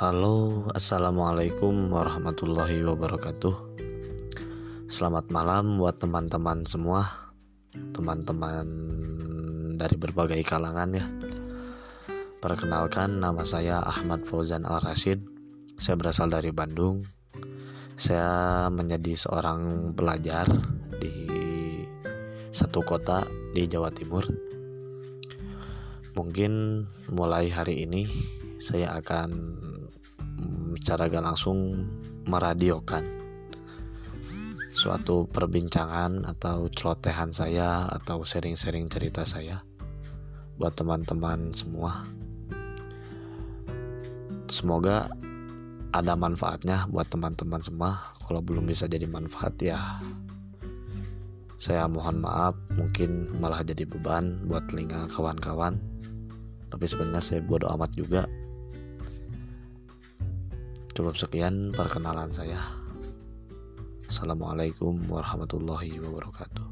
Assalamualaikum warahmatullahi wabarakatuh. Selamat malam buat teman-teman semua, teman-teman dari berbagai kalangan ya. Perkenalkan nama saya Ahmad Fauzan Al Rashid. Saya berasal dari Bandung. Saya menjadi seorang pelajar di satu kota di Jawa Timur. Mungkin mulai hari ini saya akan secara gak langsung meradiokan suatu perbincangan atau celotehan saya atau sharing-sharing cerita saya buat teman-teman semua. Semoga ada manfaatnya buat teman-teman semua. Kalau belum bisa jadi manfaat ya saya mohon maaf mungkin malah jadi beban buat telinga kawan-kawan. Tapi sebenarnya saya bodo amat juga Cukup sekian perkenalan saya. Assalamualaikum warahmatullahi wabarakatuh.